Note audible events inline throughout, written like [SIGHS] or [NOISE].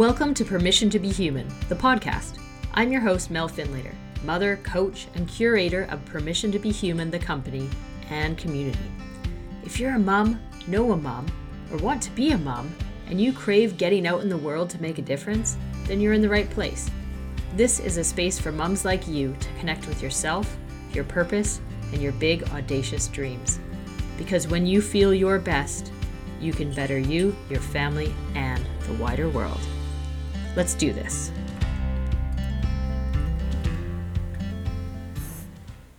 Welcome to Permission to Be Human, the podcast. I'm your host, Mel Finlater, mother, coach, and curator of Permission to Be Human, the company and community. If you're a mom, know a mom, or want to be a mom, and you crave getting out in the world to make a difference, then you're in the right place. This is a space for moms like you to connect with yourself, your purpose, and your big, audacious dreams. Because when you feel your best, you can better you, your family, and the wider world. Let's do this.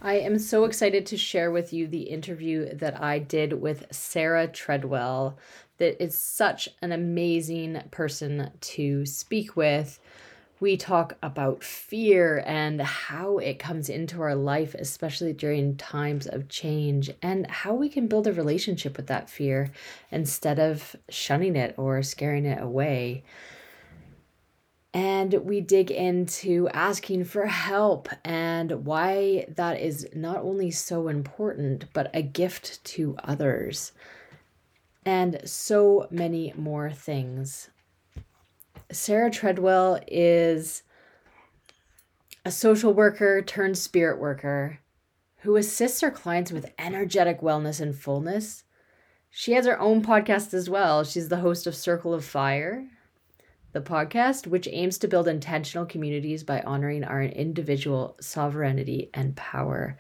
I am so excited to share with you the interview that I did with Sara Treadwell. That is such an amazing person to speak with. We talk about fear and how it comes into our life, especially during times of change, and how we can build a relationship with that fear instead of shunning it or scaring it away. And we dig into asking for help and why that is not only so important, but a gift to others. And so many more things. Sara Treadwell is a social worker turned spirit worker who assists her clients with energetic wellness and fullness. She has her own podcast as well. She's the host of Circle of Fire, the podcast, which aims to build intentional communities by honoring our individual sovereignty and power.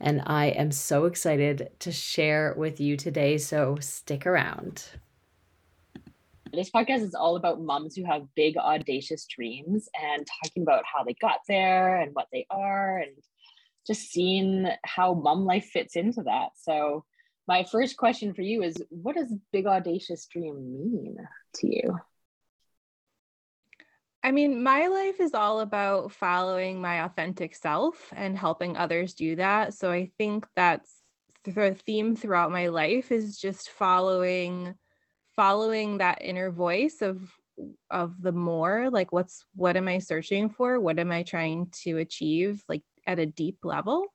And I am so excited to share with you today. So stick around. This podcast is all about moms who have big, audacious dreams and talking about how they got there and what they are and just seeing how mom life fits into that. So, my first question for you is what does big, audacious dream mean to you? I mean, my life is all about following my authentic self and helping others do that. So I think that's the theme throughout my life is just following following that inner voice of of the more like what's what am I searching for? What am I trying to achieve like at a deep level?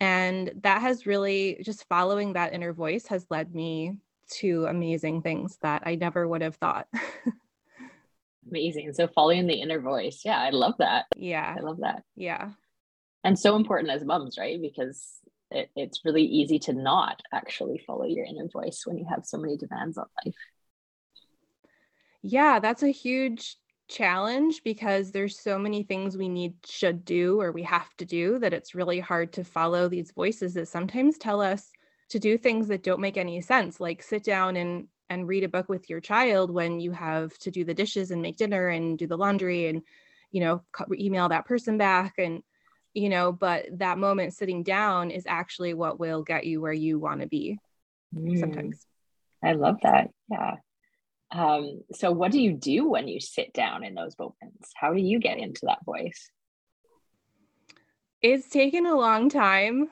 And that has really just following that inner voice has led me to amazing things that I never would have thought. [LAUGHS] Amazing. So following the inner voice. Yeah, I love that. Yeah. I love that. Yeah. And so important as moms, right? Because it, it's really easy to not actually follow your inner voice when you have so many demands on life. Yeah, that's a huge challenge because there's so many things we need should do or we have to do that it's really hard to follow these voices that sometimes tell us to do things that don't make any sense like sit down and and read a book with your child when you have to do the dishes and make dinner and do the laundry and you know email that person back and you know but that moment sitting down is actually what will get you where you want to be mm. sometimes. I love that yeah. Um, so what do you do when you sit down in those moments? How do you get into that voice? It's taken a long time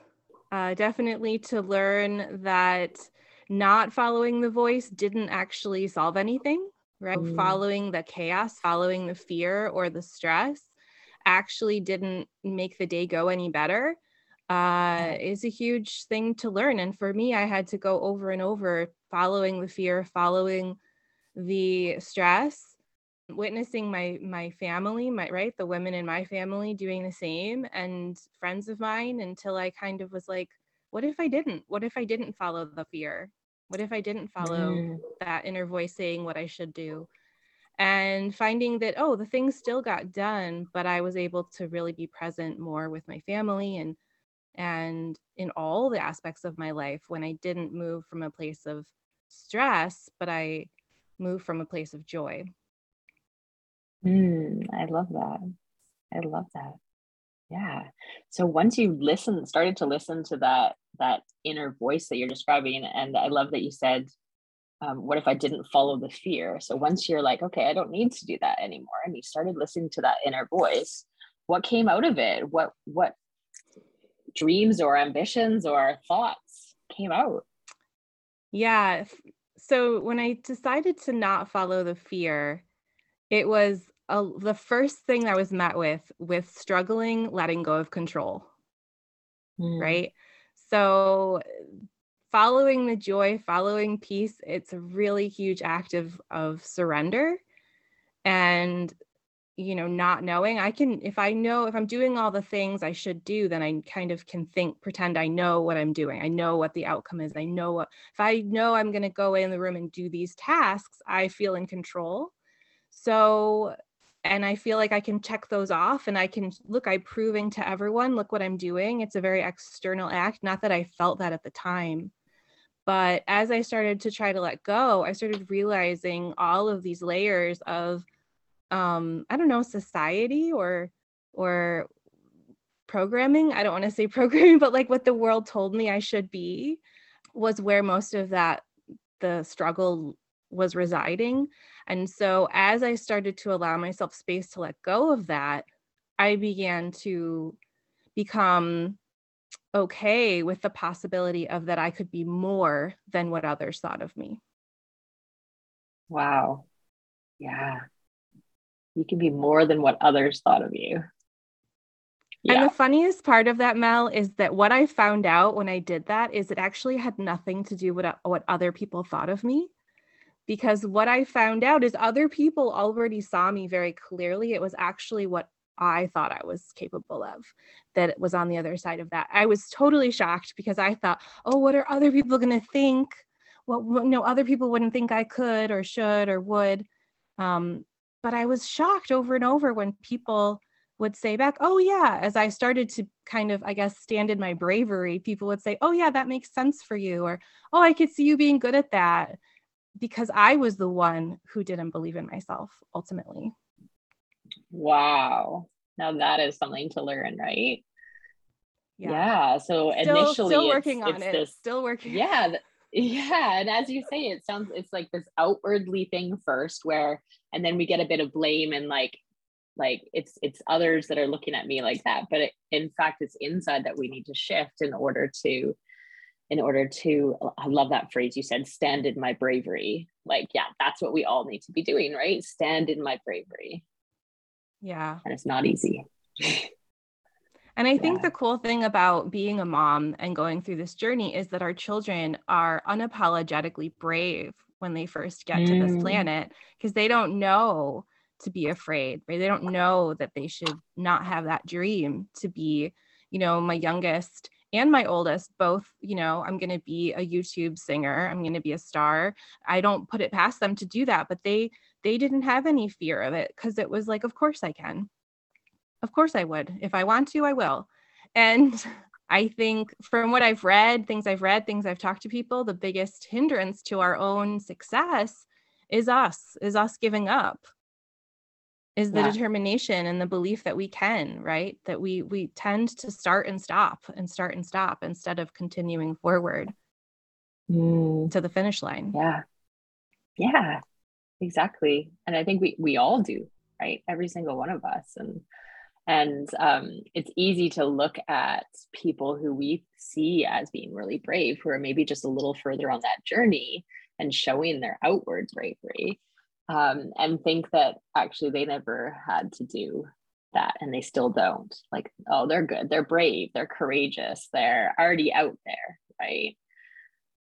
uh, definitely to learn that not following the voice didn't actually solve anything, right? Mm. Following the chaos, following the fear or the stress actually didn't make the day go any better uh, is a huge thing to learn. And for me, I had to go over and over following the fear, following the stress witnessing my my family my right the women in my family doing the same and friends of mine until i kind of was like what if i didn't what if i didn't follow the fear what if I didn't follow mm. that inner voice saying what I should do? And finding that, oh, the things still got done, but I was able to really be present more with my family and and in all the aspects of my life when I didn't move from a place of stress, but I moved from a place of joy. Mm, I love that. I love that. Yeah. So once you listen, started to listen to that that inner voice that you're describing and i love that you said um, what if i didn't follow the fear? So once you're like okay i don't need to do that anymore and you started listening to that inner voice what came out of it? What what dreams or ambitions or thoughts came out? Yeah. So when i decided to not follow the fear it was a, the first thing i was met with with struggling letting go of control. Mm. right? So following the joy, following peace, it's a really huge act of, of surrender. and you know not knowing i can if i know if i'm doing all the things i should do then i kind of can think pretend i know what i'm doing. I know what the outcome is. I know what if i know i'm going to go in the room and do these tasks i feel in control. So and i feel like i can check those off and i can look i'm proving to everyone look what i'm doing it's a very external act not that i felt that at the time. But as i started to try to let go i started realizing all of these layers of um i don't know society or or programming i don't want to say [LAUGHS] programming but like what the world told me i should be was where most of that the struggle was residing and so as i started to allow myself space to let go of that i began to become okay with the possibility of that i could be more than what others thought of me wow yeah you can be more than what others thought of you. Yeah. And the funniest part of that, Mel, is that what I found out when I did that is it actually had nothing to do with what other people thought of me. Because what I found out is other people already saw me very clearly. It was actually what I thought I was capable of that was on the other side of that. I was totally shocked because I thought, oh, what are other people going to think? Well, no, other people wouldn't think I could or should or would. Um, but I was shocked over and over when people would say back, oh, yeah, as I started to kind of, I guess, stand in my bravery, people would say, oh, yeah, that makes sense for you. Or, oh, I could see you being good at that because I was the one who didn't believe in myself ultimately. Wow. Now that is something to learn, right? Yeah. yeah. So still, initially, still working it's, on it's it. This, still working. Yeah. Yeah. And as you say, it sounds, it's like this outwardly thing first where and then we get a bit of blame and like like it's it's others that are looking at me like that but it, in fact it's inside that we need to shift in order to in order to i love that phrase you said stand in my bravery like yeah that's what we all need to be doing right stand in my bravery yeah and it's not easy and I think yeah. the cool thing about being a mom and going through this journey is that our children are unapologetically brave when they first get mm. to this mm. planet because they don't know to be afraid right they don't know that they should not have that dream to be you know my youngest and my oldest both you know i'm going to be a youtube singer i'm going to be a star. I don't put it past them to do that but they they didn't have any fear of it because it was like of course i can. Of course i would. If i want to i will. [LAUGHS] And I think from what I've read, things I've read, things I've talked to people, the biggest hindrance to our own success is us, is us giving up. Is the yeah. determination and the belief that we can, right? That we we tend to start and stop and start and stop instead of continuing forward mm. to the finish line. Yeah. Yeah. Exactly. And I think we we all do, right? Every single one of us. And and um, it's easy to look at people who we see as being really brave, who are maybe just a little further on that journey and showing their outward bravery, um, and think that actually they never had to do that and they still don't. Like, oh, they're good, they're brave, they're courageous, they're already out there, right?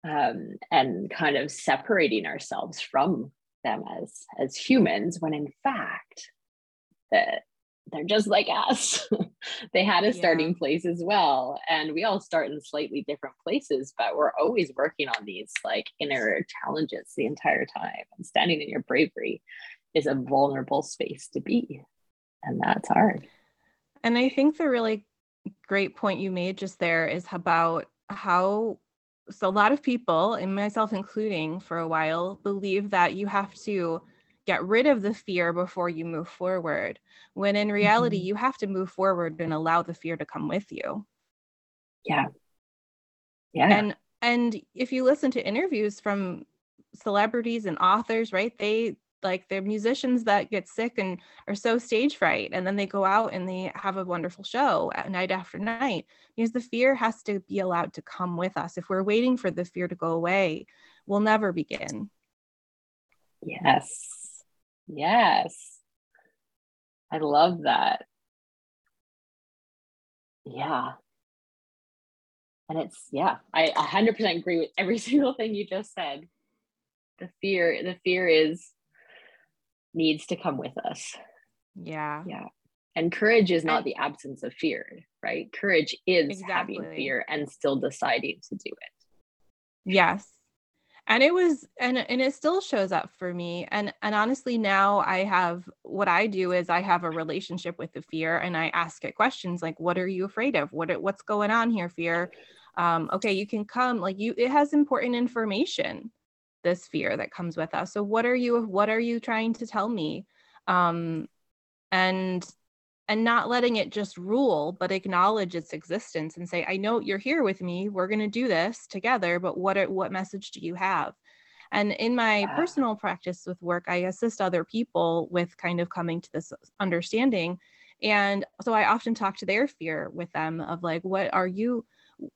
Um, and kind of separating ourselves from them as as humans when in fact that they're just like us. [LAUGHS] they had a starting place as well. And we all start in slightly different places, but we're always working on these like inner challenges the entire time. And standing in your bravery is a vulnerable space to be. And that's hard. And I think the really great point you made just there is about how so a lot of people and myself including for a while believe that you have to get rid of the fear before you move forward when in reality mm-hmm. you have to move forward and allow the fear to come with you. Yeah. Yeah. And and if you listen to interviews from celebrities and authors right they like they're musicians that get sick and are so stage fright and then they go out and they have a wonderful show at night after night because the fear has to be allowed to come with us. If we're waiting for the fear to go away we'll never begin. Yes Yes. I love that. Yeah. And it's, yeah, I 100% agree with every [LAUGHS] single thing you just said. The fear, the fear is needs to come with us. Yeah. Yeah. And courage is not the absence of fear, right? Courage is exactly. having fear and still deciding to do it. Yes. And it was and and it still shows up for me. And and honestly now I have what I do is I have a relationship with the fear and I ask it questions like what are you afraid of? What what's going on here, fear? Um, okay, you can come like you it has important information this fear that comes with us. So what are you what are you trying to tell me? Um and and not letting it just rule but acknowledge its existence and say i know you're here with me. We're going to do this together but what are, what message do you have? And in my personal practice with work i assist other people with kind of coming to this understanding. And so i often talk to their fear with them of like what are you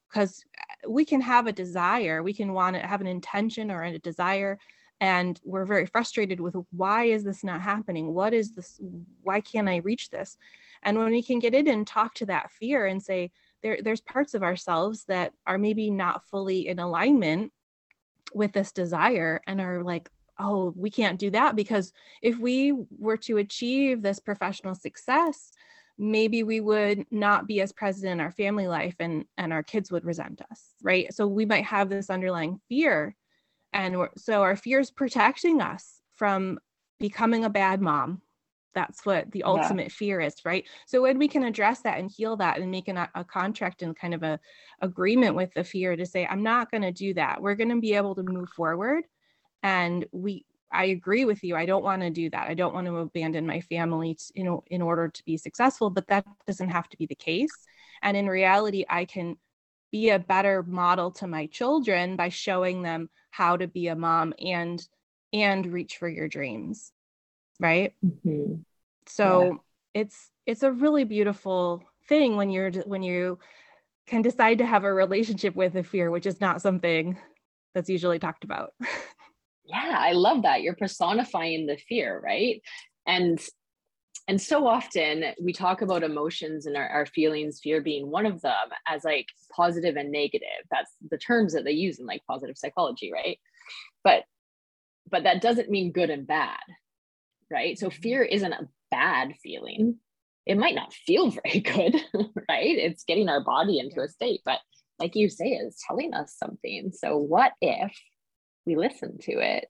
because we can have a desire. We can want to have an intention or a desire and we're very frustrated with why is this not happening? What is this why can't i reach this? And when we can get in and talk to that fear and say there, there's parts of ourselves that are maybe not fully in alignment with this desire and are like oh we can't do that because if we were to achieve this professional success maybe we would not be as present in our family life and and our kids would resent us right? So we might have this underlying fear and so our fear is protecting us from becoming a bad mom. That's what the ultimate yeah. fear is right? So when we can address that and heal that and make an, a contract and kind of a agreement with the fear to say i'm not going to do that. We're going to be able to move forward. And we i agree with you. I don't want to do that. I don't want to abandon my family to, you know in order to be successful but that doesn't have to be the case. And in reality i can be a better model to my children by showing them how to be a mom and and reach for your dreams right mm-hmm. so yeah. it's it's a really beautiful thing when you're when you can decide to have a relationship with a fear which is not something that's usually talked about [LAUGHS] yeah i love that you're personifying the fear right and and so often we talk about emotions and our, our feelings fear being one of them as like positive and negative that's the terms that they use in like positive psychology right but but that doesn't mean good and bad right? So fear isn't a bad feeling. It might not feel [LAUGHS] very good, right? It's getting our body into a state, but like you say, it's telling us something. So what if we listen to it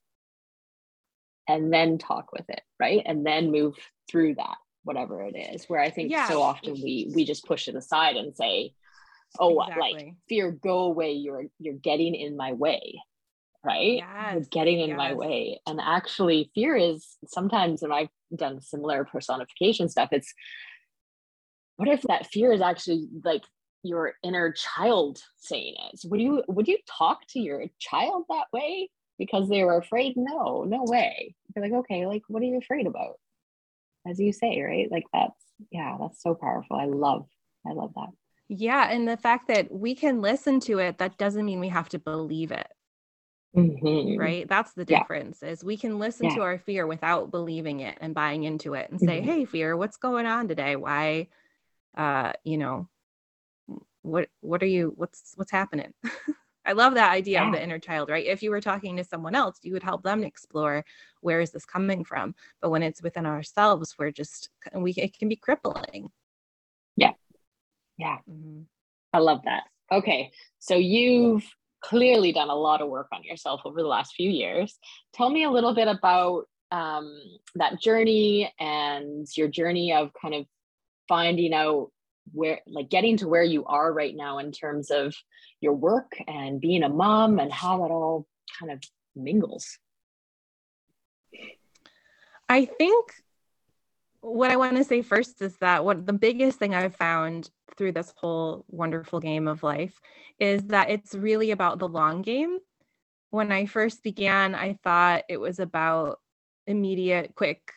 and then talk with it, right? And then move through that, whatever it is. Where I think yeah. so often we we just push it aside and say, "Oh, exactly. like fear, go away. You're you're getting in my way." right? Yes, getting in yes. my way. And actually, fear is sometimes when I've done similar personification stuff, it's what if that fear is actually like your inner child saying it? would you would you talk to your child that way because they were afraid? No, no way. You're like, okay, like what are you afraid about? As you say, right? Like that's yeah, that's so powerful. I love, I love that. Yeah. And the fact that we can listen to it, that doesn't mean we have to believe it. Mm-hmm. Right. That's the difference yeah. is we can listen yeah. to our fear without believing it and buying into it and say, mm-hmm. Hey, fear, what's going on today? Why, uh, you know, what, what are you, what's, what's happening? [LAUGHS] I love that idea yeah. of the inner child, right? If you were talking to someone else, you would help them explore where is this coming from. But when it's within ourselves, we're just, we, it can be crippling. Yeah. Yeah. Mm-hmm. I love that. Okay. So you've clearly done a lot of work on yourself over the last few years. Tell me a little bit about um, that journey and your journey of kind of finding out where, like, getting to where you are right now in terms of your work and being a mom and how it all kind of mingles. I think what I want to say first is that what the biggest thing I've found through this whole wonderful game of life is that it's really about the long game. When I first began, I thought it was about immediate, quick,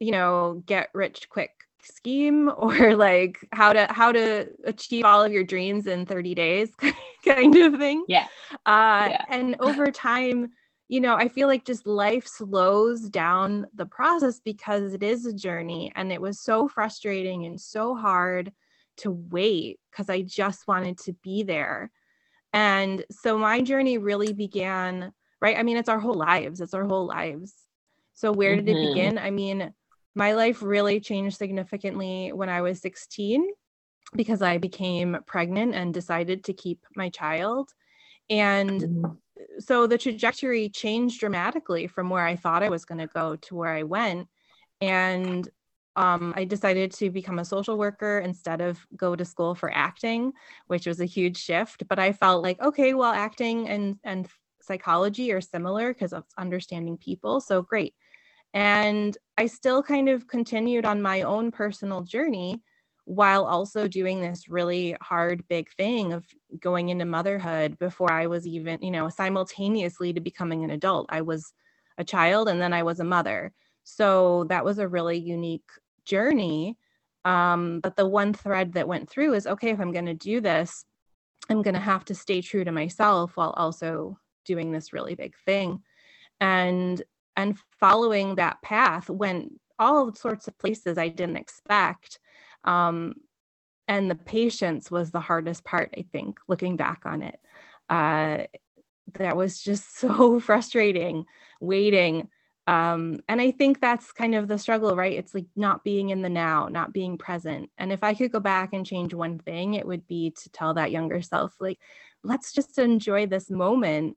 you know, get rich quick scheme or [LAUGHS] like how to how to achieve all of your dreams in 30 days [LAUGHS] kind of thing. Yeah. Uh yeah. and [LAUGHS] over time you know, I feel like just life slows down the process because it is a journey and it was so frustrating and so hard to wait because I just wanted to be there. And so my journey really began, right? I mean, it's our whole lives, it's our whole lives. So, where did mm-hmm. it begin? I mean, my life really changed significantly when I was 16 because I became pregnant and decided to keep my child. And mm-hmm. so the trajectory changed dramatically from where I thought I was going to go to where I went. And um, I decided to become a social worker instead of go to school for acting, which was a huge shift. But I felt like, okay, well, acting and and psychology are similar because of understanding people. So great. And I still kind of continued on my own personal journey while also doing this really hard, big thing of going into motherhood before I was even, you know, simultaneously to becoming an adult. I was a child and then I was a mother. So that was a really unique journey. Um, but the one thread that went through is okay, if I'm going to do this, I'm going to have to stay true to myself while also doing this really big thing. And and following that path went all sorts of places I didn't expect. Um, and the patience was the hardest part, I think, looking back on it. Uh, that was just [LAUGHS] so frustrating waiting um, and i think that's kind of the struggle right it's like not being in the now not being present and if i could go back and change one thing it would be to tell that younger self like let's just enjoy this moment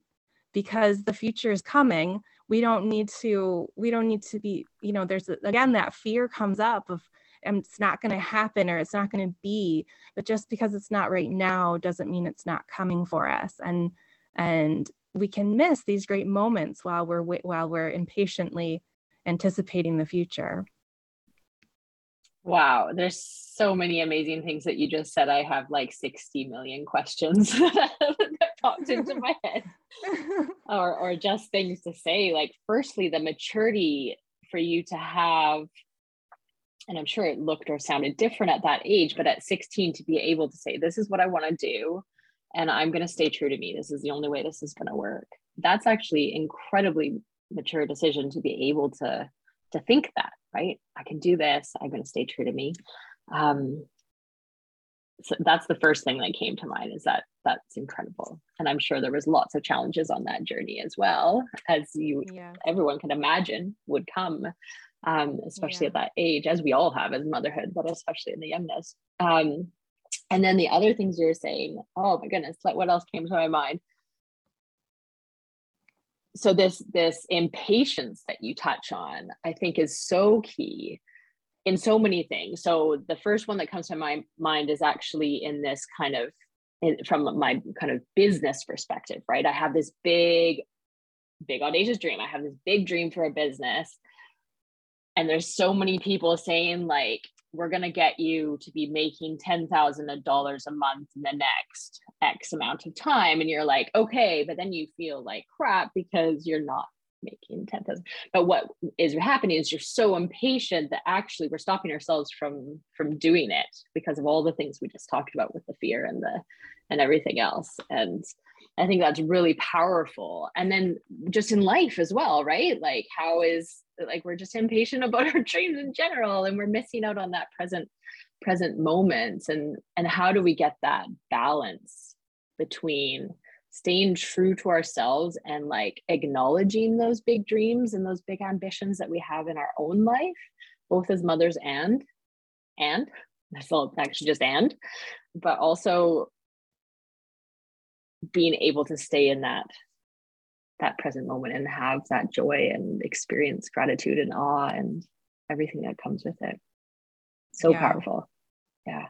because the future is coming we don't need to we don't need to be you know there's again that fear comes up of and it's not going to happen or it's not going to be but just because it's not right now doesn't mean it's not coming for us. And and we can miss these great moments while we're while we're impatiently anticipating the future. Wow there's so many amazing things that you just said. I have like 60 million questions [LAUGHS] popped into my head [LAUGHS] or or just things to say like firstly the maturity for you to have and i'm sure it looked or sounded different at that age but at 16 to be able to say this is what i want to do and I'm going to stay true to me. This is the only way this is going to work. That's actually incredibly mature decision to be able to to think that, right? I can do this. I'm going to stay true to me. Um, so that's the first thing that came to mind is that that's incredible and i'm sure there was lots of challenges on that journey as well as you yeah. everyone can imagine would come um, especially yeah. at that age as we all have as motherhood but especially in the youngness um, and then the other things you're saying, oh my goodness, like what else came to my mind? So this this impatience that you touch on, I think is so key in so many things. So the first one that comes to my mind is actually in this kind of from my kind of business perspective, right? I have this big, big audacious dream. I have this big dream for a business. And there's so many people saying like, we're going to get you to be making $10,000 a month in the next X amount of time. And you're like, okay, but then you feel like crap because you're not making 10,000. But what is happening is you're so impatient that actually we're stopping ourselves from, from doing it because of all the things we just talked about with the fear and the, and everything else. And I think that's really powerful. And then just in life as well, right? Like how is like we're just impatient about [LAUGHS] our dreams in general and we're missing out on that present present moment and and how do we get that balance between staying true to ourselves and like acknowledging those big dreams and those big ambitions that we have in our own life both as mothers and and that's all actually just and but also being able to stay in that that present moment and have that joy and experience gratitude and awe and everything that comes with it. So yeah. powerful. Yeah.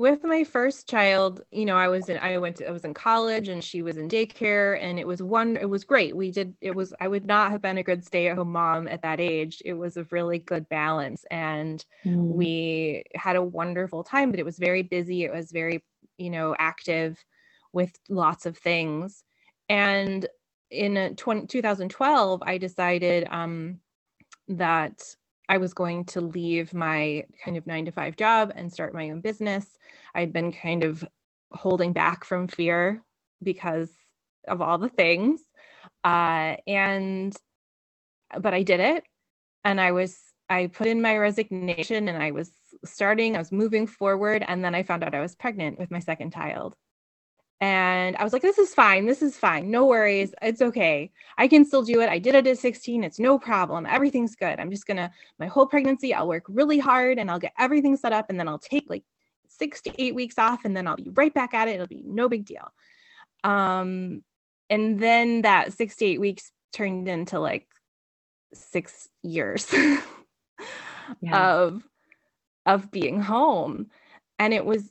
With my first child, you know, I was in I went to I was in college and she was in daycare and it was one it was great. We did it was I would not have been a good stay-at-home mom at that age. It was a really good balance and mm. we had a wonderful time, but it was very busy. It was very, you know, active with lots of things. And in 20, 2012, I decided um, that I was going to leave my kind of nine to five job and start my own business. I'd been kind of holding back from fear because of all the things. Uh, and, but I did it. And I was, I put in my resignation and I was starting, I was moving forward. And then I found out I was pregnant with my second child. And I was like, this is fine. This is fine. No worries. It's okay. I can still do it. I did it at 16. It's no problem. Everything's good. I'm just going to, my whole pregnancy, I'll work really hard and I'll get everything set up. And then I'll take like six to eight weeks off and then I'll be right back at it. It'll be no big deal. Um, and then that six to eight weeks turned into like six years [LAUGHS] yeah. of of being home and it was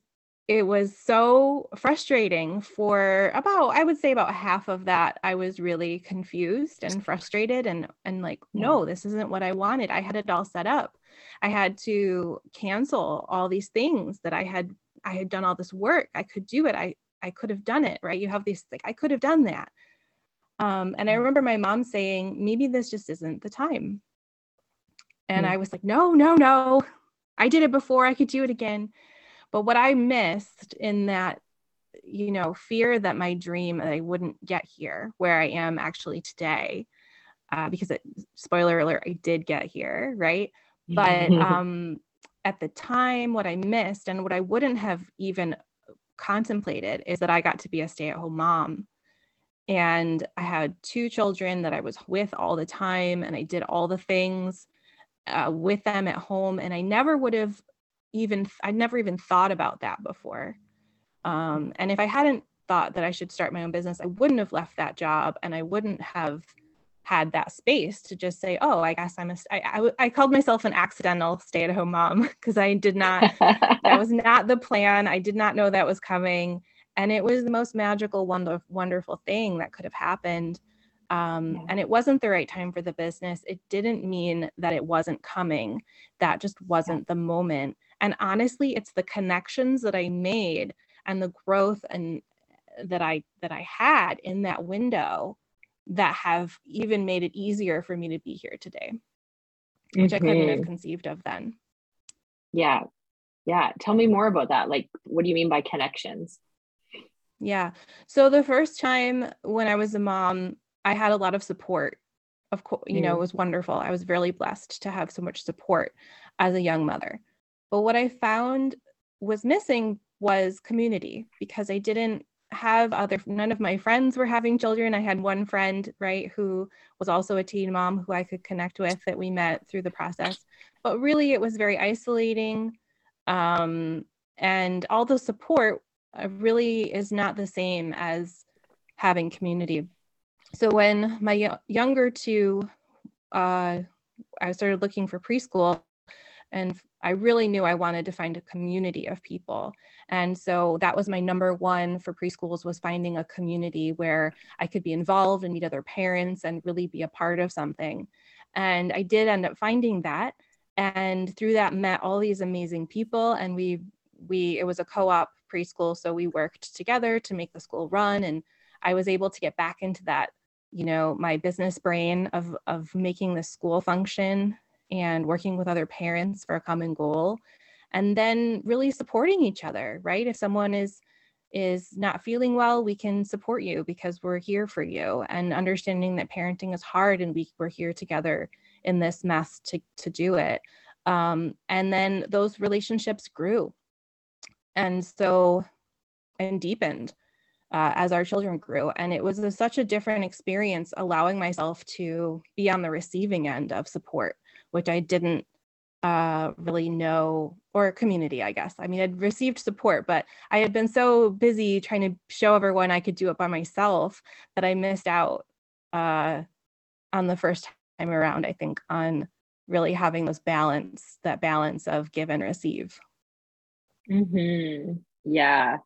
it was so frustrating for about i would say about half of that i was really confused and frustrated and and like no this isn't what i wanted. I had it all set up. I had to cancel all these things that i had i had done all this work. I could do it. I i could have done it right? You have these like i could have done that. Um, and i remember my mom saying maybe this just isn't the time. And mm. i was like no no no. I did it before. I could do it again but what I missed in that, you know, fear that my dream that I wouldn't get here where I am actually today, uh, because it, spoiler alert, I did get here, right? But um, at the time, what I missed and what I wouldn't have even contemplated is that I got to be a stay at home mom. And I had two children that I was with all the time, and I did all the things uh, with them at home. And I never would have even I'd never even thought about that before. Um, and if I hadn't thought that I should start my own business, I wouldn't have left that job and I wouldn't have had that space to just say, oh, I guess I'm a, I, I, I called myself an accidental stay at home mom [LAUGHS] because I did not, that was [LAUGHS] not the plan. I did not know that was coming. And it was the most magical, wonderful, wonderful thing that could have happened. Um. And it wasn't the right time for the business. It didn't mean that it wasn't coming. That just wasn't the moment and honestly it's the connections that i made and the growth and that i that i had in that window that have even made it easier for me to be here today which mm-hmm. i couldn't have mm-hmm. conceived of then. Yeah. Yeah. Tell me more about that. Like what do you mean by connections? Yeah. So the first time when i was a mom i had a lot of support. Of course you mm. know it was wonderful. I was really blessed to have so much support as a young mother but what I found was missing was community because I didn't have other none of my friends were having children. I had one friend right who was also a teen mom who i could connect with that we met through the process. But really it was very isolating um, and all the support uh, really is not the same as having community. So when my younger two uh, i started looking for preschool and I really knew I wanted to find a community of people. And so that was my number one for preschools was finding a community where I could be involved and meet other parents and really be a part of something. And I did end up finding that. And through that met all these amazing people. And we we it was a co-op preschool. So we worked together to make the school run. And I was able to get back into that, you know, my business brain of of making the school function and working with other parents for a common goal and then really supporting each other right? If someone is is not feeling well we can support you because we're here for you and understanding that parenting is hard and we, we're here together in this mess to, to do it. Um, and then those relationships grew. And so and deepened uh, as our children grew. And it was a, such a different experience allowing myself to be on the receiving end of support which I didn't uh, really know, or community, I guess. I mean, I'd received support, but I had been so busy trying to show everyone I could do it by myself that I missed out uh, on the first time around, I think, on really having those balance, that balance of give and receive. Mm-hmm. Yeah.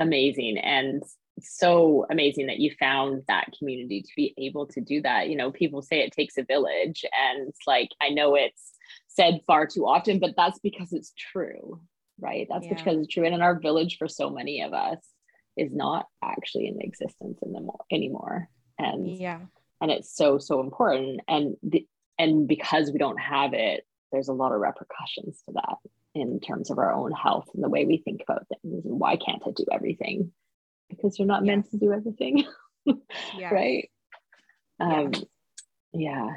Amazing. And so amazing that you found that community to be able to do that. You know, people say it takes a village, and like I know it's said far too often, but that's because it's true, right? That's yeah. because it's true. And in our village, for so many of us, is not actually in existence in the anymore. And yeah, and it's so so important. And the and because we don't have it, there's a lot of repercussions to that in terms of our own health and the way we think about things. And why can't I do everything? Because you're not meant to do everything. [LAUGHS] Right. Um. Yeah.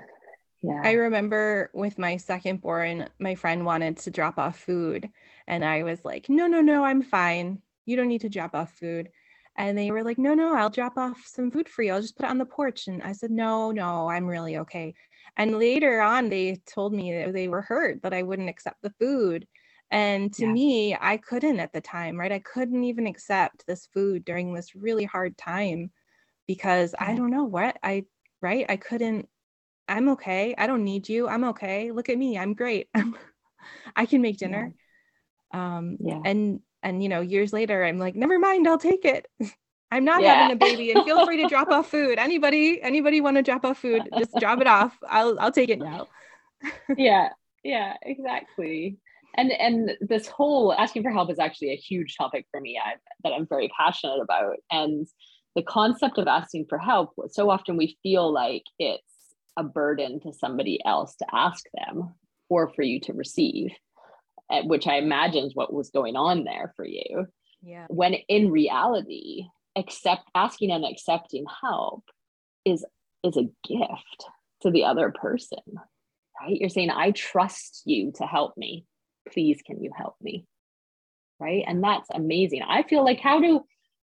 Yeah. I remember with my second born, my friend wanted to drop off food. And I was like, no, no, no, I'm fine. You don't need to drop off food. And they were like, no, no, I'll drop off some food for you. I'll just put it on the porch. And I said, no, no, I'm really okay. And later on, they told me that they were hurt that I wouldn't accept the food. And to yeah. me, I couldn't at the time, right? I couldn't even accept this food during this really hard time because. I don't know what I, right? I couldn't, I'm okay. I don't need you. I'm okay. Look at me. I'm great. [LAUGHS] I can make dinner. Yeah. Um, yeah. And, and, you know, years later, I'm like, never mind, I'll take it. [LAUGHS] I'm not yeah. having a baby and feel free to drop off food. Anybody, anybody want to drop off food? Just drop it off. I'll, I'll take it now. yeah. Yeah, exactly and and this whole asking for help is actually a huge topic for me I, that i'm very passionate about. And the concept of asking for help so often we feel like it's a burden to somebody else to ask them or for you to receive eh, which i imagine what was going on there for you. Yeah. When in reality accept asking and accepting help is is a gift to the other person right? You're saying i trust you to help me please can you help me? Right? And that's amazing. I feel like how do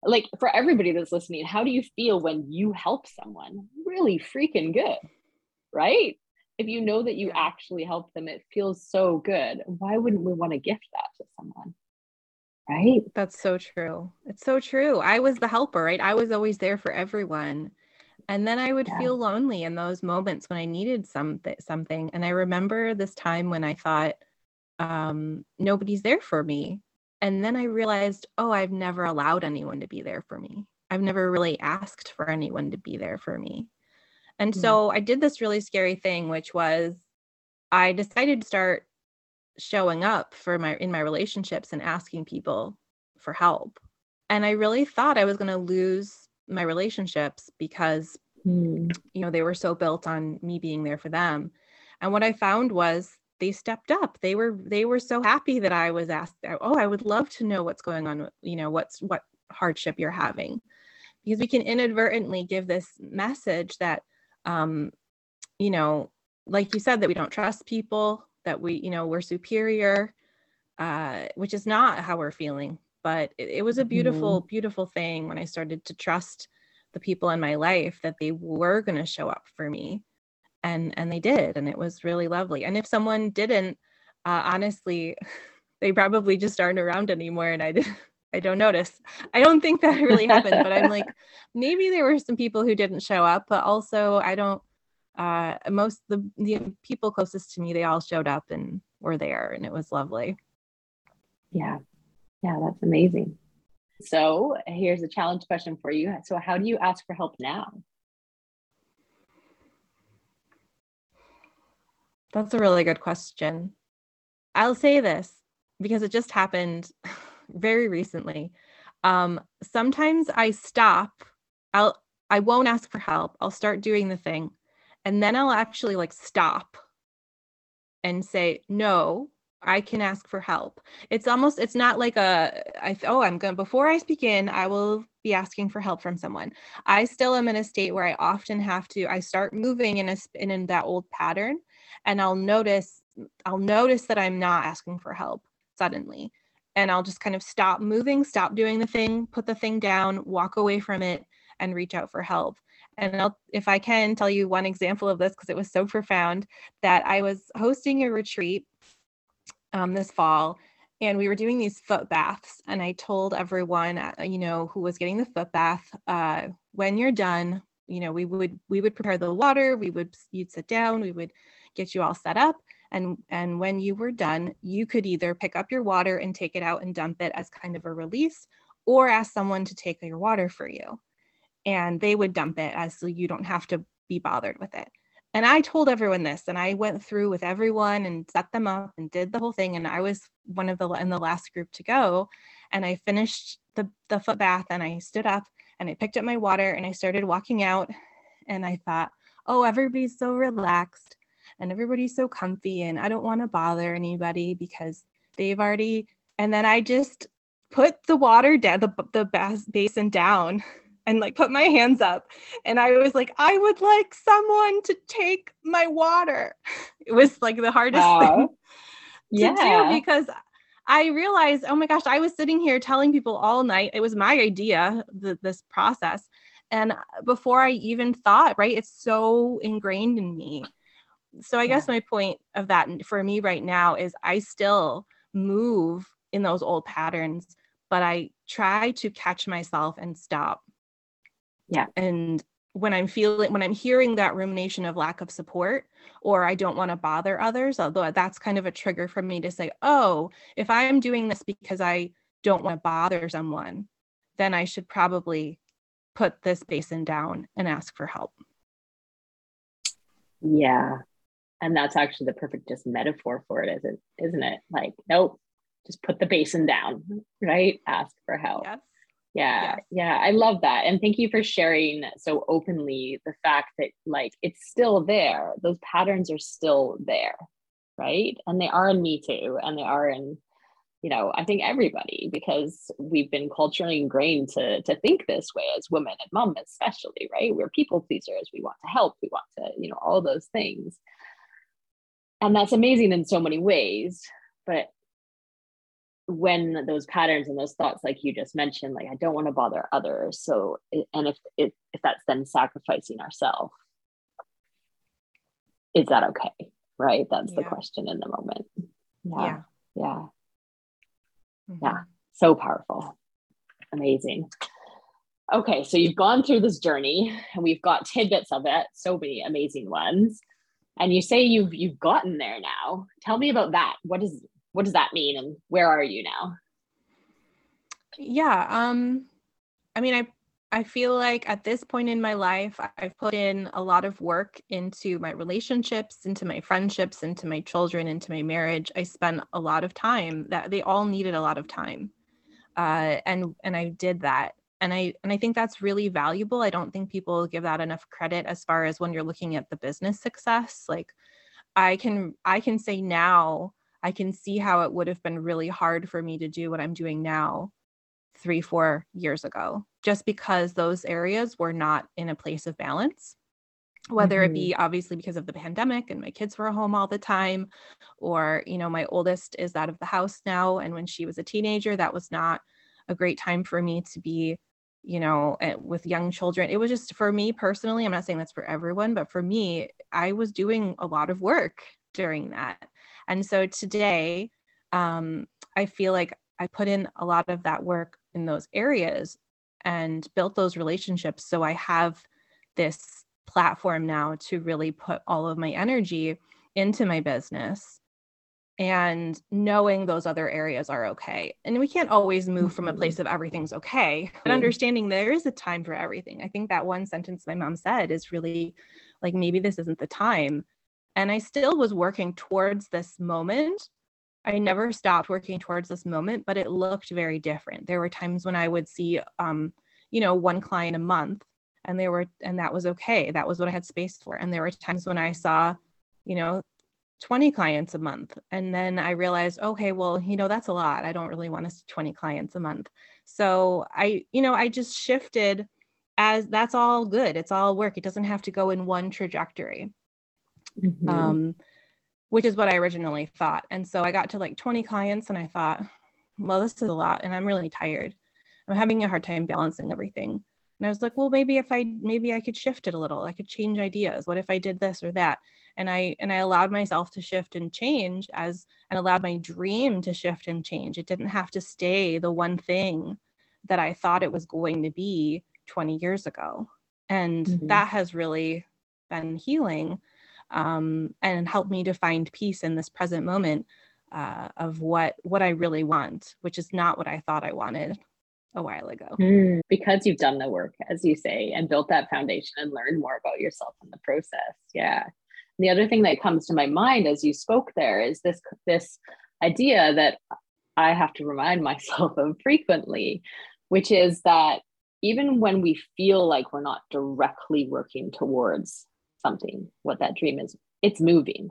like for everybody that's listening how do you feel when you help someone? Really freaking good right? If you know that you actually help them it feels so good. Why wouldn't we want to gift that to someone? Right? That's so true. It's so true. I was the helper right? I was always there for everyone. And then i would yeah. feel lonely in those moments when i needed something something. And i remember this time when i thought um, nobody's there for me. And then I realized, oh, I've never allowed anyone to be there for me. I've never really asked for anyone to be there for me. And mm-hmm. so I did this really scary thing, which was I decided to start showing up for my in my relationships and asking people for help. And I really thought I was going to lose my relationships because mm. you know they were so built on me being there for them. And what I found was they stepped up. They were they were so happy that i was asked oh i would love to know what's going on you know what's what hardship you're having. Because we can inadvertently give this message that um you know like you said that we don't trust people that we you know we're superior uh which is not how we're feeling but it, it was a beautiful mm-hmm. beautiful thing when i started to trust the people in my life that they were going to show up for me and and they did and it was really lovely. And if someone didn't uh, honestly [LAUGHS] they probably just aren't around anymore and i did [LAUGHS] i don't notice. I don't think that really happened but i'm like [LAUGHS] maybe there were some people who didn't show up but also i don't uh most the the people closest to me they all showed up and were there and it was lovely. Yeah. Yeah that's amazing. So here's a challenge question for you. So how do you ask for help now That's a really good question. I'll say this because it just happened [LAUGHS] very recently. Um, sometimes I stop. I'll I won't ask for help. I'll start doing the thing, and then I'll actually like stop and say no. I can ask for help. It's almost it's not like a I oh I'm going before I begin I will be asking for help from someone. I still am in a state where I often have to I start moving in a in, in that old pattern and I'll notice I'll notice that I'm not asking for help suddenly. And I'll just kind of stop moving, stop doing the thing, put the thing down, walk away from it and reach out for help. And I'll if I can tell you one example of this because it was so profound that I was hosting a retreat um, this fall and we were doing these foot baths and i told everyone uh, you know who was getting the foot bath uh, when you're done you know we would we would prepare the water we would you'd sit down we would get you all set up and and when you were done you could either pick up your water and take it out and dump it as kind of a release or ask someone to take your water for you. And they would dump it as so you don't have to be bothered with it. And i told everyone this and i went through with everyone and set them up and did the whole thing and i was one of the in the last group to go. And i finished the the foot bath and i stood up and i picked up my water and i started walking out and i thought oh everybody's so relaxed and everybody's so comfy and I don't want to bother anybody because they've already and then I just put the water down the the basin down [LAUGHS] and like put my hands up and I was like I would like someone to take my water. [LAUGHS] It was like the hardest wow. thing [LAUGHS] to yeah. do because I realized, oh my gosh, I was sitting here telling people all night. It was my idea, the, this process. And before I even thought, right, it's so ingrained in me. So I yeah. guess my point of that for me right now is I still move in those old patterns, but I try to catch myself and stop. Yeah. And when I'm feeling, when I'm hearing that rumination of lack of support, or I don't want to bother others, although that's kind of a trigger for me to say, oh, if I'm doing this because I don't want to bother someone, then I should probably put this basin down and ask for help. Yeah. And that's actually the perfect just metaphor for it, isn't isn't it? Like, nope, just put the basin down, right? Ask for help. Yes. Yeah, yes. yeah, I love that. And thank you for sharing so openly the fact that like it's still there. Those patterns are still there, right? And they are in me too, and they are in you know i think everybody because we've been culturally ingrained to to think this way as women and mom especially right we're people pleasers we want to help we want to you know all those things and that's amazing in so many ways but when those patterns and those thoughts like you just mentioned like i don't want to bother others so and if if, if that's then sacrificing ourselves is that okay right that's yeah. the question in the moment yeah yeah, yeah. Mm-hmm. Yeah, so powerful. Amazing. Okay, so you've gone through this journey and we've got tidbits of it, so many amazing ones. And you say you've you've gotten there now. Tell me about that. What does what does that mean and where are you now? Yeah, um I mean I I feel like at this point in my life, I've put in a lot of work into my relationships, into my friendships, into my children, into my marriage. I spent a lot of time that they all needed a lot of time. Uh, and and I did that. And I and I think that's really valuable. I don't think people give that enough credit as far as when you're looking at the business success. Like I can I can say now, I can see how it would have been really hard for me to do what I'm doing now three, four years ago, just because those areas were not in a place of balance. Whether mm-hmm. it be obviously because of the pandemic and my kids were home all the time, or, you know, my oldest is out of the house now. And when she was a teenager, that was not a great time for me to be, you know, eh, with young children. It was just for me personally, I'm not saying that's for everyone, but for me, I was doing a lot of work during that. And so today, um, I feel like I put in a lot of that work in those areas and built those relationships. So I have this platform now to really put all of my energy into my business and knowing those other areas are okay. And we can't always move from a mm-hmm. place of everything's okay, but understanding there is a time for everything. I think that one sentence my mom said is really like, maybe this isn't the time. And I still was working towards this moment I never stopped working towards this moment, but it looked very different. There were times when I would see, um, you know, one client a month, and there were, and that was okay. That was what I had space for. And there were times when I saw, you know, 20 clients a month. And then I realized, okay, well, you know, that's a lot. I don't really want to see 20 clients a month. So I, you know, I just shifted as that's all good. It's all work. It doesn't have to go in one trajectory. Mm-hmm. Um, which is what I originally thought. And so I got to like 20 clients and I thought, well, this is a lot and I'm really tired. I'm having a hard time balancing everything. And I was like, well, maybe if I maybe I could shift it a little. I could change ideas. What if I did this or that? And I and I allowed myself to shift and change as and allowed my dream to shift and change. It didn't have to stay the one thing that I thought it was going to be 20 years ago. And mm-hmm. that has really been healing um, and helped me to find peace in this present moment uh, of what what I really want, which is not what I thought I wanted a while ago. Mm, because you've done the work, as you say, and built that foundation and learned more about yourself in the process. Yeah. The other thing that comes to my mind as you spoke there is this this idea that I have to remind [LAUGHS] myself of frequently, which is that even when we feel like we're not directly working towards something what that dream is it's moving.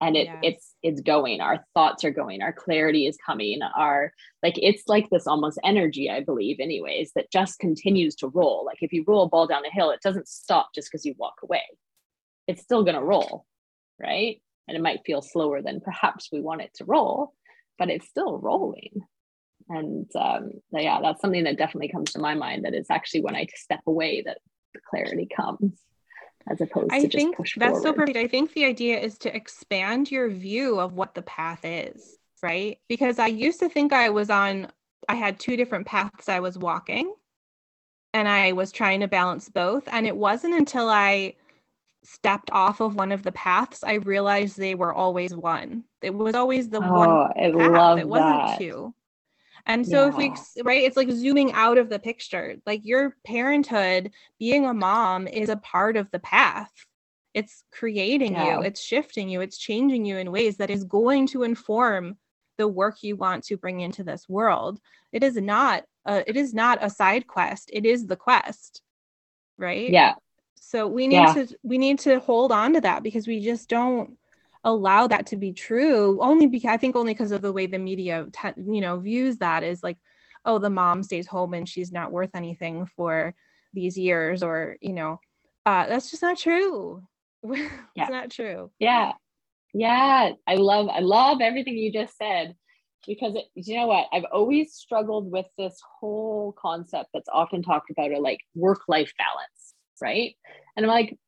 And it yes. it's it's going. Our thoughts are going. Our clarity is coming. Our like it's like this almost energy i believe anyways that just continues to roll. Like if you roll a ball down a hill it doesn't stop just because you walk away it's still going to roll right and it might feel slower than perhaps we want it to roll but it's still rolling. And um, yeah, that's something that definitely comes to my mind. That it's actually when I step away that the clarity comes, as opposed to I just think push that's forward. so perfect. I think the idea is to expand your view of what the path is, right? Because I used to think I was on. I had two different paths I was walking, and I was trying to balance both. And it wasn't until I stepped off of one of the paths, I realized they were always one. It was always the oh, one I path. Love it wasn't that. two. And so yeah. if we right, it's like zooming out of the picture. Like your parenthood, being a mom is a part of the path. It's creating yeah. you, it's shifting you, it's changing you in ways that is going to inform the work you want to bring into this world. It is not a, it is not a side quest. It is the quest. Right? Yeah. So we need yeah. to we need to hold on to that because we just don't allow that to be true only because I think only because of the way the media te- you know views that is like oh the mom stays home and she's not worth anything for these years or you know uh that's just not true. [LAUGHS] It's yeah. not true. Yeah. Yeah. I love i love everything you just said because it, you know what? I've always struggled with this whole concept that's often talked about of like work life balance right and I'm like,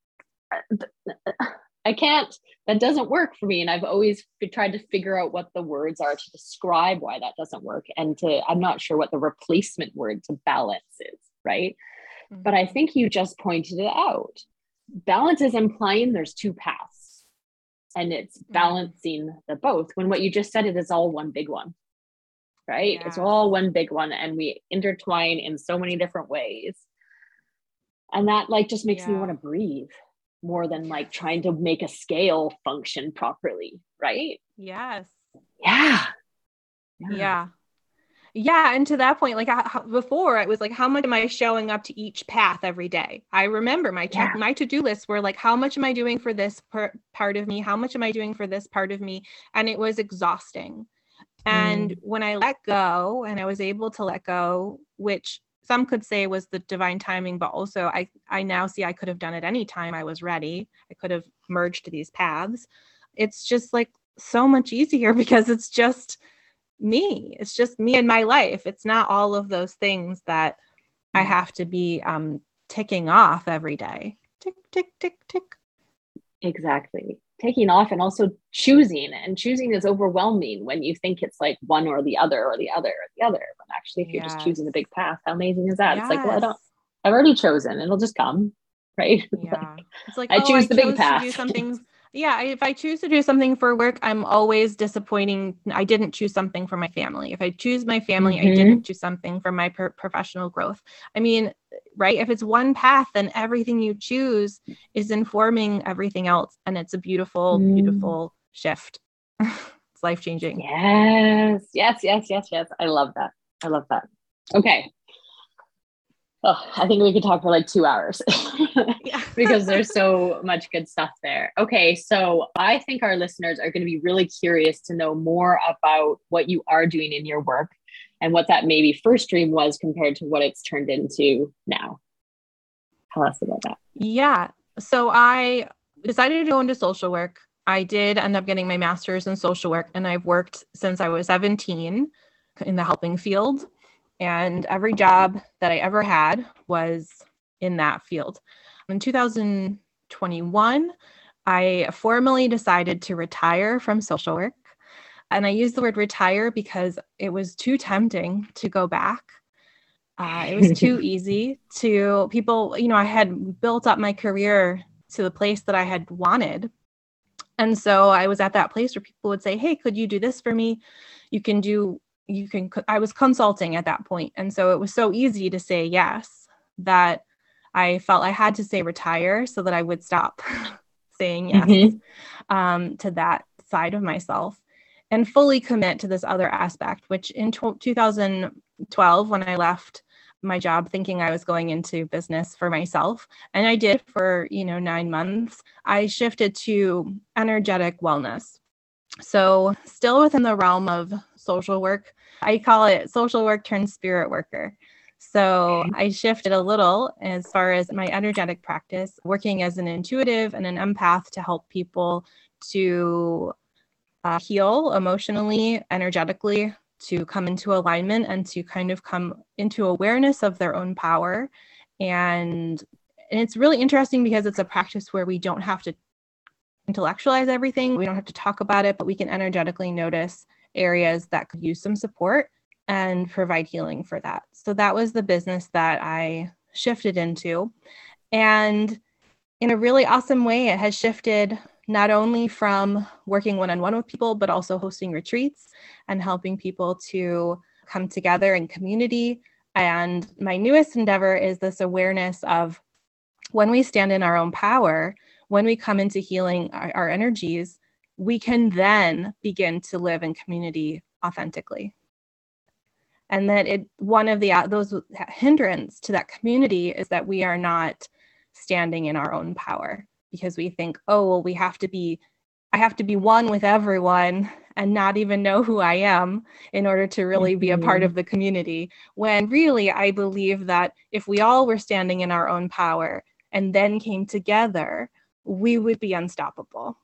I can't, that doesn't work for me. And I've always tried to figure out what the words are to describe why that doesn't work. And to, I'm not sure what the replacement word to balance is, right? Mm-hmm. But I think you just pointed it out. Balance is implying there's two paths and it's mm-hmm. balancing the both when what you just said it is all one big one right yeah. it's all one big one and we intertwine in so many different ways and that like just makes yeah. me want to breathe more than like trying to make a scale function properly right yes yeah yeah, yeah. yeah and to that point like I, before it was like how much am i showing up to each path every day i remember my check yeah. my to-do lists were like how much am i doing for this per- part of me how much am i doing for this part of me and it was exhausting and mm. when i let go and i was able to let go which some could say was the divine timing but also i i now see i could have done it any time i was ready. I could have merged these paths. It's just like so much easier [LAUGHS] because it's just me. It's just me and my life. It's not all of those things that i mm. have to be um ticking off every day. Tick tick tick tick. Exactly taking off and also choosing and choosing is overwhelming when you think it's like one or the other or the other or the other but actually if you're just choosing the big path how amazing is that? Yes. it's like well i don't i've already chosen it'll just come [LAUGHS] right? Yeah. It's like i oh, choose I the big path do something yeah if i choose to do something for work i'm always disappointing i didn't choose something for my family. If i choose my family mm-hmm. i didn't choose something for my per- professional growth. I mean right? If it's one path then everything you choose is informing everything else and it's a beautiful mm. beautiful shift. [LAUGHS] It's life changing yes yes yes yes yes. I love that. I love that. Okay. Oh, I think we could talk for like two hours. [LAUGHS] [LAUGHS] Because there's so much good stuff there. Okay, so I think our listeners are going to be really curious to know more about what you are doing in your work and what that maybe first dream was compared to what it's turned into now. Tell us about that. Yeah. So I decided to go into social work. I did end up getting my master's in social work, and I've worked since I was 17 in the helping field and every job that I ever had was in that field. In 2021, I formally decided to retire from social work. And I use the word retire because it was too tempting to go back. Uh, it was too [LAUGHS] easy to people, you know, I had built up my career to the place that I had wanted. And so I was at that place where people would say, Hey, could you do this for me? You can do you can i was consulting at that point and so it was so easy to say yes that i felt i had to say retire so that i would stop [LAUGHS] saying yes mm-hmm. um, to that side of myself and fully commit to this other aspect which in t- 2012 when i left my job thinking i was going into business for myself and i did for you know 9 months i shifted to energetic wellness so, still within the realm of social work, I call it social work turned spirit worker. So, I shifted a little as far as my energetic practice, working as an intuitive and an empath to help people to uh, heal emotionally, energetically, to come into alignment and to kind of come into awareness of their own power. And, and it's really interesting because it's a practice where we don't have to intellectualize everything, we don't have to talk about it, but we can energetically notice areas that could use some support and provide healing for that. So that was the business that I shifted into. And in a really awesome way, it has shifted not only from working one on one with people, but also hosting retreats and helping people to come together in community. And my newest endeavor is this awareness of when we stand in our own power, when we come into healing our, our energies, we can then begin to live in community authentically and that it one of the uh, those hindrance to that community is that we are not standing in our own power because we think oh well we have to be i have to be one with everyone and not even know who i am in order to really mm-hmm. be a part mm-hmm. of the community when really i believe that if we all were standing in our own power and then came together we would be unstoppable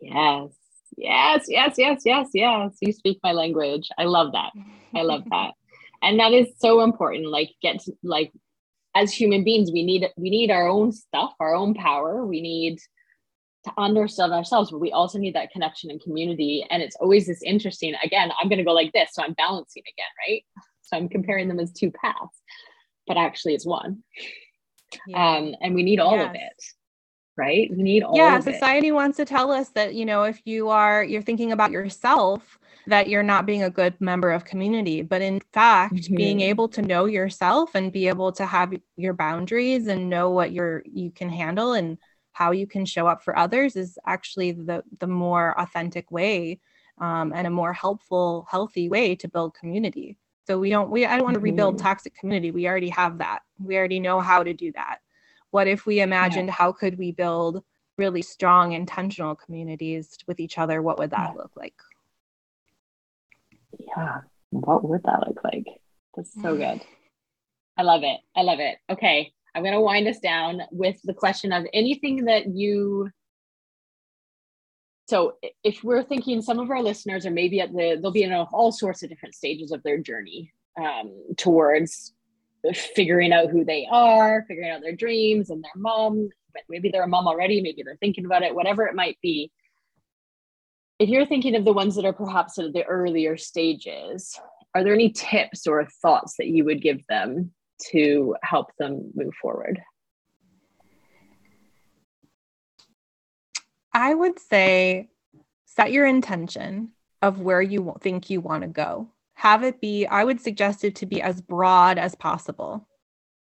yes Yes, yes, yes, yes, yes. You speak my language. I love that. I love [LAUGHS] that. And that is so important. Like get to, like as human beings, we need we need our own stuff, our own power. We need to understand ourselves, but we also need that connection and community. And it's always this interesting. Again, I'm gonna go like this. So I'm balancing again, right? So I'm comparing them as two paths, but actually it's one. Yeah. Um, and we need all yes. of it right? We need all of it. yeah, society it. wants to tell us that, you know, if you are you're thinking about yourself, that you're not being a good member of community. But in fact, mm-hmm. being able to know yourself and be able to have your boundaries and know what you're you can handle and how you can show up for others is actually the the more authentic way um, and a more helpful, healthy way to build community. So we don't we I don't want to rebuild mm-hmm. toxic community. We already have that. We already know how to do that. What if we imagined yeah. how could we build really strong intentional communities with each other? What would that yeah. look like? Yeah, what would that look like? That's so [SIGHS] good. I love it. I love it. Okay, I'm going to wind us down with the question of anything that you so if we're thinking some of our listeners are maybe at the they'll be in all sorts of different stages of their journey um, towards figuring out who they are, figuring out their dreams and their mom. But Maybe they're a mom already, maybe they're thinking about it, whatever it might be. If you're thinking of the ones that are perhaps at the earlier stages, are there any tips or thoughts that you would give them to help them move forward? I would say set your intention of where you think you want to go have it be, I would suggest it to be as broad as possible,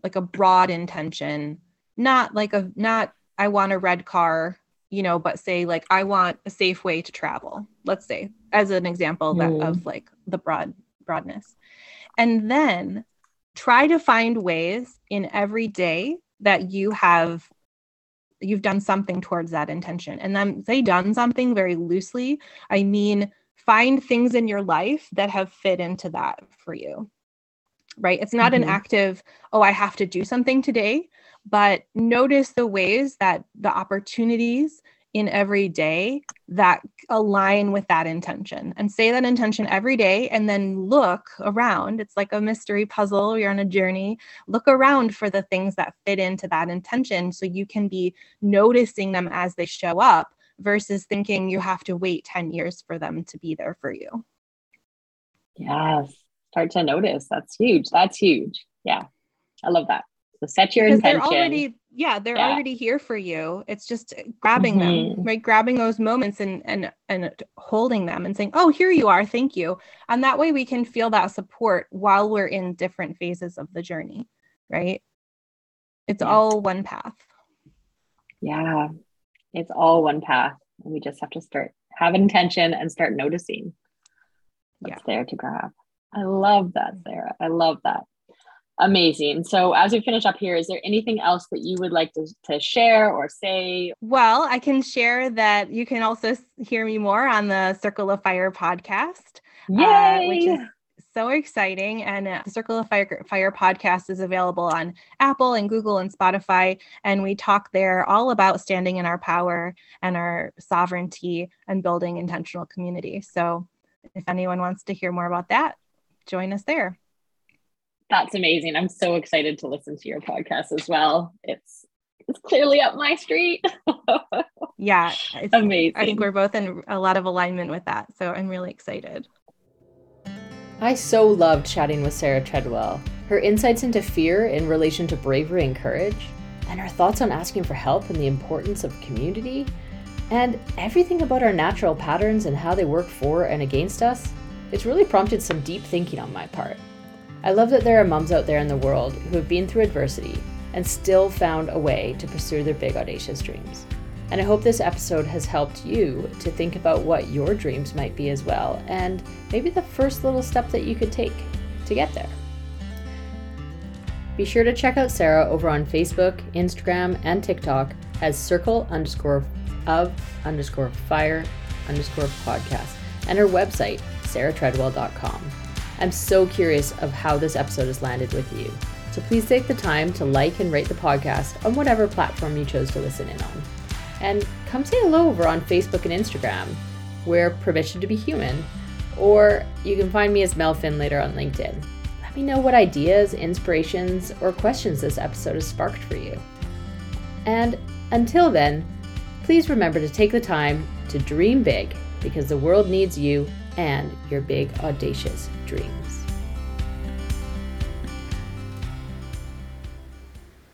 like a broad intention, not like a, not, I want a red car, you know, but say like, I want a safe way to travel, let's say, as an example that, mm. of like the broad broadness. And then try to find ways in every day that you have you've done something towards that intention and then say done something very loosely i mean find things in your life that have fit into that for you right it's not mm-hmm. an active oh i have to do something today but notice the ways that the opportunities in every day that align with that intention and say that intention every day and then look around it's like a mystery puzzle you're on a journey look around for the things that fit into that intention so you can be noticing them as they show up versus thinking you have to wait 10 years for them to be there for you. Yes. Start to notice. That's huge. That's huge. Yeah. I love that. So set your because intention. They're already, yeah, they're yeah. already here for you. It's just grabbing mm-hmm. them, right? Grabbing those moments and and and holding them and saying, "Oh, here you are. Thank you." And that way we can feel that support while we're in different phases of the journey, right? It's yeah. all one path. Yeah. It's all one path. And we just have to start have intention and start noticing what's yeah. there to grab. I love that, Sara. I love that. Amazing. So, as we finish up here, is there anything else that you would like to, to share or say? Well, I can share that you can also hear me more on the Circle of Fire podcast, Yay! Uh, which is so exciting. And uh, the Circle of Fire, Fire podcast is available on Apple and Google and Spotify. And we talk there all about standing in our power and our sovereignty and building intentional community. So if anyone wants to hear more about that, join us there. That's amazing. I'm so excited to listen to your podcast as well. It's it's clearly up my street. [LAUGHS] yeah, it's amazing. I think we're both in a lot of alignment with that. So I'm really excited. I so loved chatting with Sara Treadwell. Her insights into fear in relation to bravery and courage, and her thoughts on asking for help and the importance of community, and everything about our natural patterns and how they work for and against us. It's really prompted some deep thinking on my part. I love that there are moms out there in the world who have been through adversity and still found a way to pursue their big, audacious dreams. And I hope this episode has helped you to think about what your dreams might be as well, and maybe the first little step that you could take to get there. Be sure to check out Sara over on Facebook, Instagram, and TikTok as circle underscore of underscore fire underscore podcast and her website, saraTreadwell.com. I'm so curious of how this episode has landed with you. So please take the time to like and rate the podcast on whatever platform you chose to listen in on. And come say hello over on Facebook and Instagram. We're Permission to Be Human. Or you can find me as Mel Finn later on LinkedIn. Let me know what ideas, inspirations, or questions this episode has sparked for you. And until then, please remember to take the time to dream big because the world needs you and your big, audacious dreams.